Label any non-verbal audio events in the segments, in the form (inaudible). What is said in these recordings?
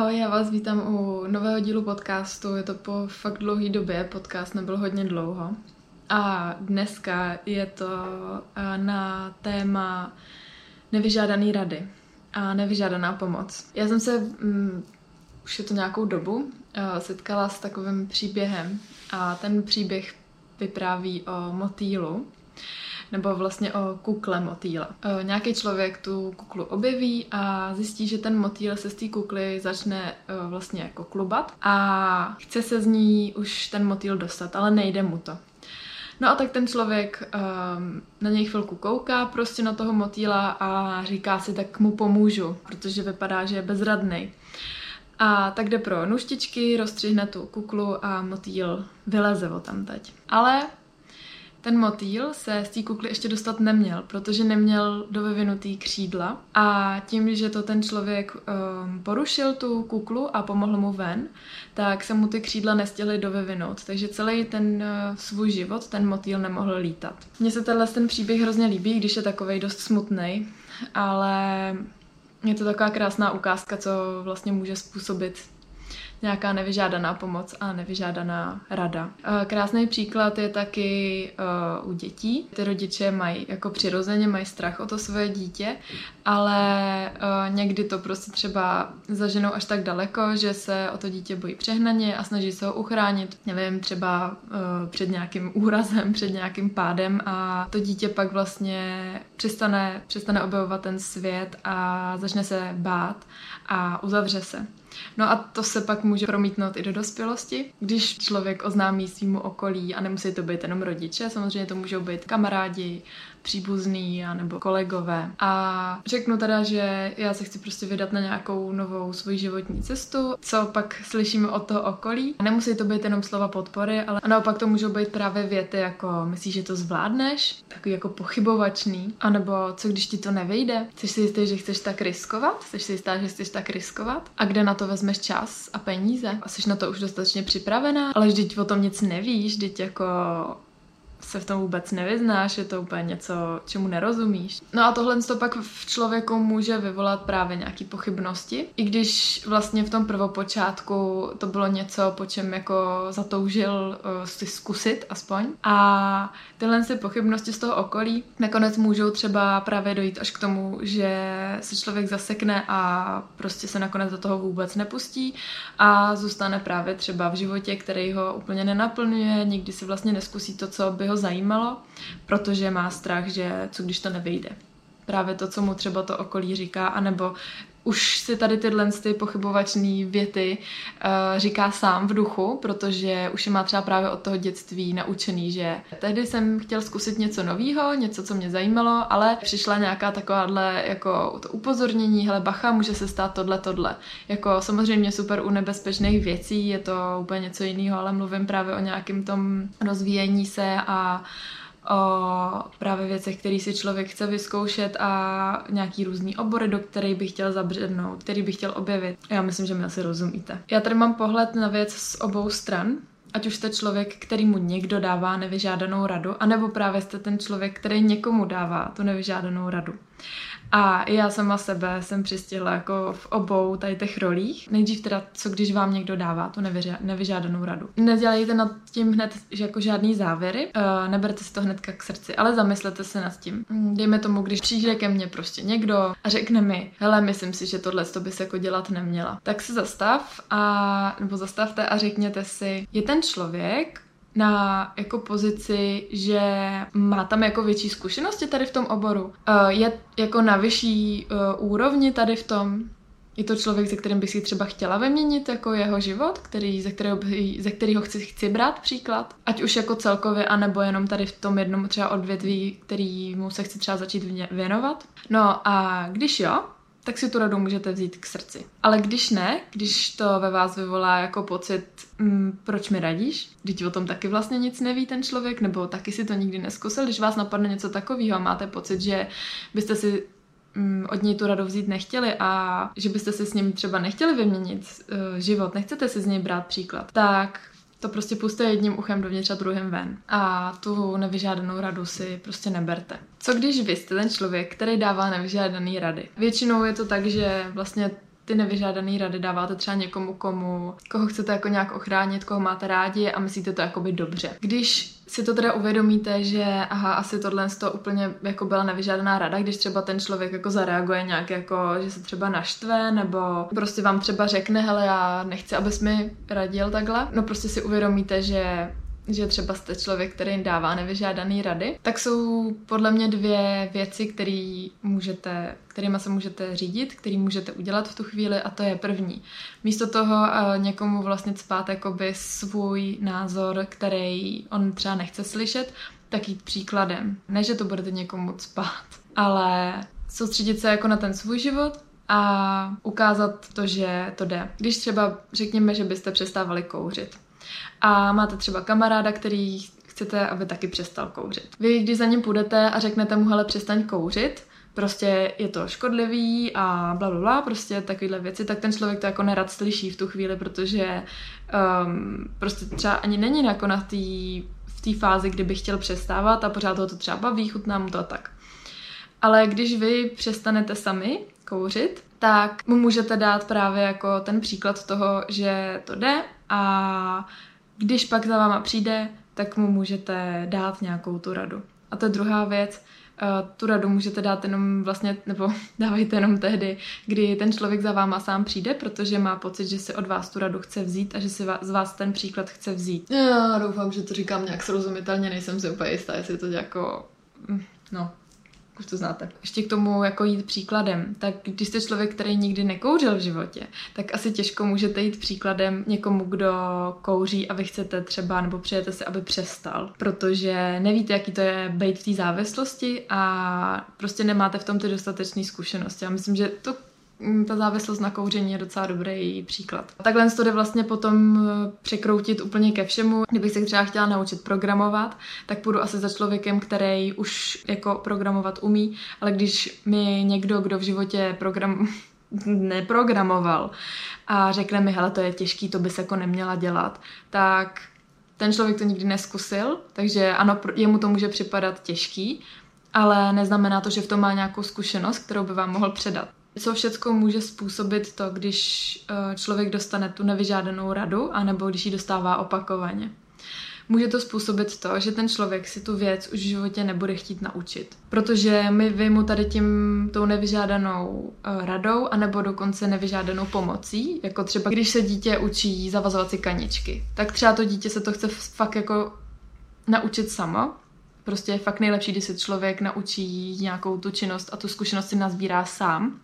Ahoj, já vás vítám u nového dílu podcastu. Je to po fakt dlouhé době, podcast nebyl hodně dlouho. A dneska je to eh, na téma nevyžádaný rady a nevyžádaná pomoc. Já jsem se, um, už je to nějakou dobu, uh, setkala s takovým příběhem a ten příběh vypráví o motýlu, nebo vlastně o kukle motýla. E, nějaký člověk tu kuklu objeví a zjistí, že ten motýl se z té kukly začne e, vlastně jako klubat a chce se z ní už ten motýl dostat, ale nejde mu to. No a tak ten člověk um, na něj chvilku kouká prostě na toho motýla a říká si, tak mu pomůžu, protože vypadá, že je bezradný. A tak jde pro nuštičky, rozstřihne tu kuklu a motýl vyleze o tam teď. Ale ten motýl se z té kukly ještě dostat neměl, protože neměl dovyvinutý křídla a tím, že to ten člověk um, porušil tu kuklu a pomohl mu ven, tak se mu ty křídla nestihly dovyvinout, takže celý ten uh, svůj život ten motýl nemohl lítat. Mně se tenhle ten příběh hrozně líbí, když je takovej dost smutný, ale je to taková krásná ukázka, co vlastně může způsobit nějaká nevyžádaná pomoc a nevyžádaná rada. Krásný příklad je taky uh, u dětí. Ty rodiče mají jako přirozeně mají strach o to svoje dítě, ale uh, někdy to prostě třeba zaženou až tak daleko, že se o to dítě bojí přehnaně a snaží se ho uchránit, nevím, třeba před nějakým úrazem, (laughs) před nějakým pádem a to dítě pak vlastně přestane, přestane objevovat ten svět a začne se bát a uzavře se. No a to se pak může promítnout i do dospělosti, když člověk oznámí svýmu okolí a nemusí to být jenom rodiče, samozřejmě to můžou být kamarádi, příbuzný a nebo kolegové. A řeknu teda, že já se chci prostě vydat na nějakou novou svoji životní cestu, co pak slyšíme od toho okolí. Nemusí to být jenom slova podpory, ale naopak to můžou být právě věty jako myslíš, že to zvládneš, takový jako pochybovačný, anebo co když ti to nevejde, jsi si jistý, že chceš tak riskovat, jsi si jistá, že chceš tak riskovat? A kde na to vezmeš čas a peníze? A jsi na to už dostatečně připravená, ale vždyť o tom nic nevíš, vždyť jako se v tom vůbec nevyznáš, je to úplně něco, čemu nerozumíš. No a tohle to pak v člověku může vyvolat právě nějaké pochybnosti, i když vlastně v tom prvopočátku to bylo něco, po čem jako zatoužil uh, si zkusit aspoň. A tyhle si pochybnosti z toho okolí nakonec můžou třeba právě dojít až k tomu, že se člověk zasekne a prostě se nakonec do toho vůbec nepustí a zůstane právě třeba v životě, který ho úplně nenaplňuje, nikdy si vlastně neskusí to, co by ho zajímalo, protože má strach, že co když to nevyjde. Právě to, co mu třeba to okolí říká, anebo už si tady tyhle ty pochybovačné věty uh, říká sám v duchu, protože už je má třeba právě od toho dětství naučený, že tehdy jsem chtěl zkusit něco nového, něco, co mě zajímalo, ale přišla nějaká takováhle jako to upozornění, hele bacha, může se stát tohle, tohle. Jako samozřejmě super u nebezpečných věcí, je to úplně něco jiného, ale mluvím právě o nějakém tom rozvíjení se a o právě věcech, které si člověk chce vyzkoušet a nějaký různý obory, do kterých by chtěl zabřednout, který by chtěl objevit. Já myslím, že mi asi rozumíte. Já tady mám pohled na věc z obou stran, ať už jste člověk, který mu někdo dává nevyžádanou radu, anebo právě jste ten člověk, který někomu dává tu nevyžádanou radu. A já sama sebe jsem přistihla jako v obou tady těch rolích. Nejdřív teda, co když vám někdo dává tu nevyžádanou radu. Nedělejte nad tím hned že jako žádný závěry, uh, neberte si to hnedka k srdci, ale zamyslete se nad tím. Mm, dejme tomu, když přijde ke mně prostě někdo a řekne mi, hele, myslím si, že tohle to by se jako dělat neměla. Tak se zastav a, nebo zastavte a řekněte si, je ten člověk na jako pozici, že má tam jako větší zkušenosti tady v tom oboru. Uh, je jako na vyšší uh, úrovni tady v tom. Je to člověk, se kterým bych si třeba chtěla vyměnit jako jeho život, který, ze, kterého, ze kterého chci, chci brát příklad. Ať už jako celkově, anebo jenom tady v tom jednom třeba odvětví, kterýmu se chci třeba začít věnovat. No a když jo, tak si tu radu můžete vzít k srdci. Ale když ne, když to ve vás vyvolá jako pocit, mm, proč mi radíš, když o tom taky vlastně nic neví ten člověk, nebo taky si to nikdy neskusil, když vás napadne něco takového a máte pocit, že byste si mm, od něj tu radu vzít nechtěli a že byste si s ním třeba nechtěli vyměnit uh, život, nechcete si z něj brát příklad, tak to prostě puste jedním uchem dovnitř a druhým ven. A tu nevyžádanou radu si prostě neberte. Co když vy jste ten člověk, který dává nevyžádaný rady? Většinou je to tak, že vlastně ty nevyžádané rady dáváte třeba někomu, komu, koho chcete jako nějak ochránit, koho máte rádi a myslíte to jakoby dobře. Když si to teda uvědomíte, že aha, asi tohle to úplně jako byla nevyžádaná rada, když třeba ten člověk jako zareaguje nějak jako, že se třeba naštve, nebo prostě vám třeba řekne, hele, já nechci, abys mi radil takhle. No prostě si uvědomíte, že že třeba jste člověk, který dává nevyžádaný rady, tak jsou podle mě dvě věci, které můžete, kterýma se můžete řídit, který můžete udělat v tu chvíli a to je první. Místo toho uh, někomu vlastně cpát jakoby svůj názor, který on třeba nechce slyšet, tak jít příkladem. Ne, že to budete někomu cpát, ale soustředit se jako na ten svůj život a ukázat to, že to jde. Když třeba řekněme, že byste přestávali kouřit, a máte třeba kamaráda, který chcete, aby taky přestal kouřit. Vy, když za ním půjdete a řeknete mu, hele, přestaň kouřit, prostě je to škodlivý a bla, bla, bla, prostě takovéhle věci, tak ten člověk to jako nerad slyší v tu chvíli, protože um, prostě třeba ani není jako na tý, v té fázi, kdy by chtěl přestávat a pořád ho to třeba baví, chutná mu to a tak. Ale když vy přestanete sami kouřit, tak mu můžete dát právě jako ten příklad toho, že to jde a když pak za váma přijde, tak mu můžete dát nějakou tu radu. A to je druhá věc, Uh, tu radu můžete dát jenom vlastně, nebo (laughs) dávajte jenom tehdy, kdy ten člověk za váma sám přijde, protože má pocit, že si od vás tu radu chce vzít a že si z vás ten příklad chce vzít. Já doufám, že to říkám nějak srozumitelně, nejsem si úplně jistá, jestli to jako, hm, no, už to znáte. Ještě k tomu jako jít příkladem, tak když jste člověk, který nikdy nekouřil v životě, tak asi těžko můžete jít příkladem někomu, kdo kouří a vy chcete třeba, nebo přijete si, aby přestal, protože nevíte, jaký to je být v té závislosti a prostě nemáte v tom ty dostatečné zkušenosti. Já myslím, že to ta závislost na kouření je docela dobrý příklad. Takhle to jde vlastně potom eh, překroutit úplně ke všemu. Kdybych se třeba chtěla naučit programovat, tak půjdu asi za člověkem, který už jako programovat umí, ale když mi někdo, kdo v životě program (laughs) neprogramoval a řekne mi, hele, to je těžký, to bys jako neměla dělat, tak ten člověk to nikdy neskusil, takže ano, jemu to může připadat těžký, ale neznamená to, že v tom má nějakou zkušenost, kterou by vám mohl předat. Co všechno může způsobit to, když eh, člověk dostane tu nevyžádanou radu, anebo když ji dostává opakovaně? Může to způsobit to, že ten člověk si tu věc už v životě nebude chtít naučit. Protože my vy mu tady tím tou nevyžádanou uh, radou, anebo dokonce nevyžádanou pomocí, jako třeba když se dítě učí zavazovat si kaničky, tak třeba to dítě se to chce fakt jako naučit samo, prostě je fakt nejlepší, když se člověk naučí nějakou tu činnost a tu zkušenost si nazbírá sám.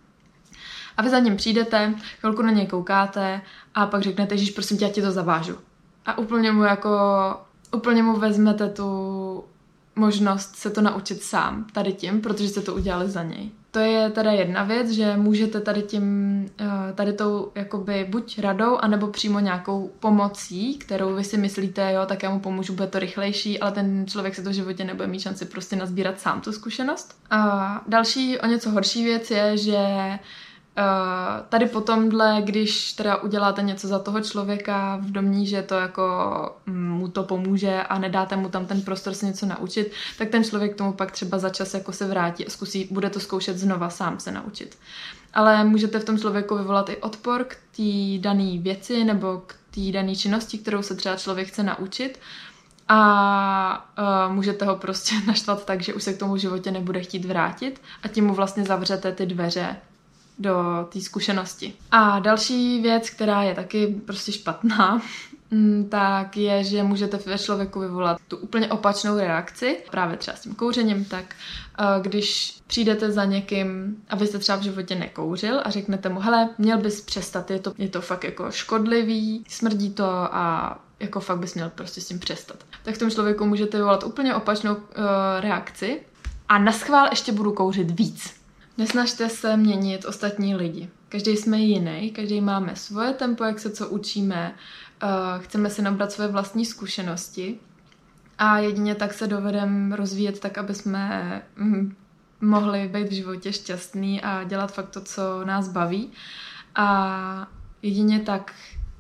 A vy za ním přijdete, chvilku na něj koukáte a pak řeknete, že prosím tě, já ti to zavážu. A úplně mu jako, úplně mu vezmete tu možnost se to naučit sám, tady tím, protože jste to udělali za něj. To je teda jedna věc, že můžete tady tím, eh, tady tou jakoby buď radou, anebo přímo nějakou pomocí, kterou vy si myslíte, jo, tak já mu pomůžu, bude to rychlejší, ale ten člověk se to v životě nebude mít šanci prostě nazbírat sám tu zkušenost. A další, o něco horší věc je, že Uh, tady tomhle, když teda uděláte něco za toho člověka v domní, že to jako mm, mu to pomůže a nedáte mu tam ten prostor se něco naučit, tak ten člověk tomu pak třeba za čas jako se vrátí a zkusí, bude to zkoušet znova sám se naučit. Ale můžete v tom člověku vyvolat i odpor k té dané věci nebo k té dané činnosti, kterou se třeba člověk chce naučit a uh, můžete ho prostě (laughs) naštvat tak, že už se k tomu životě nebude chtít vrátit a tím mu vlastně zavřete ty dveře do té zkušenosti. A další věc, která je taky prostě špatná, (laughs) mm, tak je, že můžete ve člověku vyvolat tu úplně opačnou reakci, právě třeba s tím kouřením, tak eh, když přijdete za někým a vy jste třeba v životě nekouřil a řeknete mu, hele, měl bys přestat, je to, je to fakt jako škodlivý, smrdí to a jako fakt bys měl prostě s tím přestat. Tak v tom člověku můžete vyvolat úplně opačnou uh, reakci a na schvál ještě budu kouřit víc. Nesnažte se měnit ostatní lidi. Každý jsme jiný, každý máme svoje tempo, jak se co učíme, uh, chceme si nabrat své vlastní zkušenosti a jedině tak se dovedeme rozvíjet tak, aby jsme mm, mohli být v životě šťastný a dělat fakt to, co nás baví. A jedině tak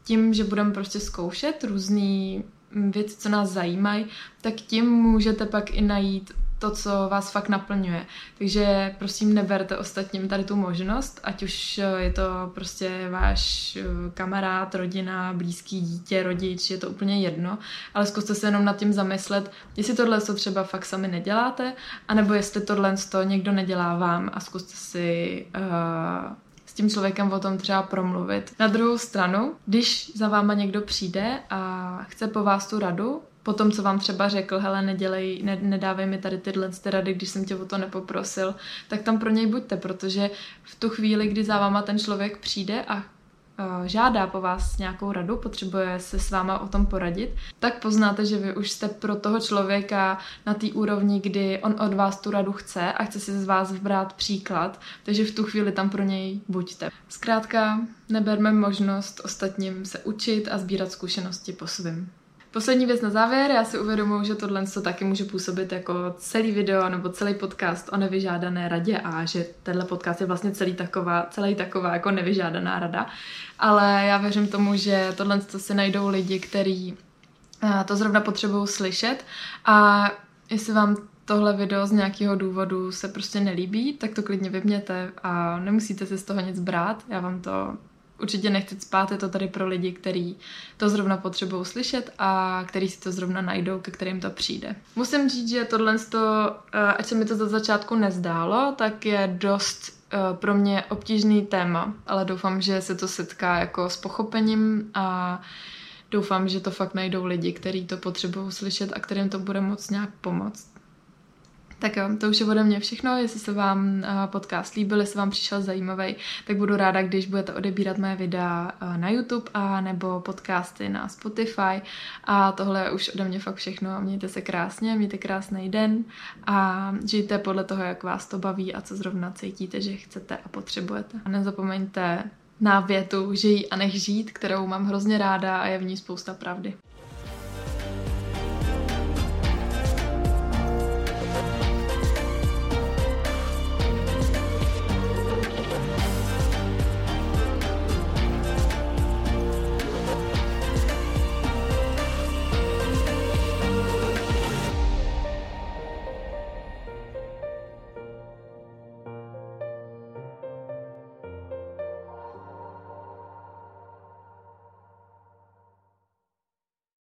tím, že budeme prostě zkoušet různé věci, co nás zajímají, tak tím můžete pak i najít to, co vás fakt naplňuje. Takže prosím neberte ostatním tady tu možnost, ať už eh, je to prostě váš eh, kamarád, rodina, blízký dítě, rodič, je to úplně jedno, ale zkuste se jenom nad tím zamyslet, jestli tohle to třeba fakt sami neděláte, anebo jestli tohle to někdo nedělá vám a zkuste si uh, s tím člověkem o tom třeba promluvit. Na druhou stranu, když za váma někdo přijde a chce po vás tu radu, po tom, co vám třeba řekl, hele, nedělej, ne, nedávej mi tady tyhle ty rady, když jsem tě o to nepoprosil, tak tam pro něj buďte, protože v tu chvíli, kdy za váma ten člověk přijde a žádá po vás nějakou radu, potřebuje se s váma o tom poradit, tak poznáte, že vy už jste pro toho člověka na té úrovni, kdy on od vás tu radu chce a chce si z vás vbrát příklad, takže v tu chvíli tam pro něj buďte. Zkrátka, neberme možnost ostatním se učit a sbírat zkušenosti po svým. Poslední věc na závěr, já si uvědomuji, že tohle to taky může působit jako celý video nebo celý podcast o nevyžádané radě a že tenhle podcast je vlastně celý taková, celý taková jako nevyžádaná rada. Ale já věřím tomu, že tohle to si najdou lidi, kteří eh, to zrovna potřebují slyšet a jestli vám tohle video z nějakého důvodu se prostě nelíbí, tak to klidně vypněte a nemusíte si z toho nic brát. Já vám to určitě nechci spát, je to tady pro lidi, kteří to zrovna potřebují slyšet a který si to zrovna najdou, ke kterým to přijde. Musím říct, že tohle, eh, ať se mi to za začátku nezdálo, tak je dost eh, pro mě obtížný téma, ale doufám, že se to setká jako s pochopením a doufám, že to fakt najdou lidi, kteří to potřebují slyšet a kterým to bude moc nějak pomoct. Tak jo, to už je ode mě všechno. Jestli se vám eh, podcast líbil, jestli vám přišel zajímavý, tak budu ráda, když budete odebírat moje videa eh, na YouTube a nebo podcasty na Spotify. A tohle je už ode mě fakt všechno. Mějte se krásně, mějte krásný den a žijte podle toho, jak vás to baví a co zrovna cítíte, že chcete a potřebujete. A nezapomeňte na větu žij a nech žít, kterou mám hrozně ráda a je v ní spousta pravdy.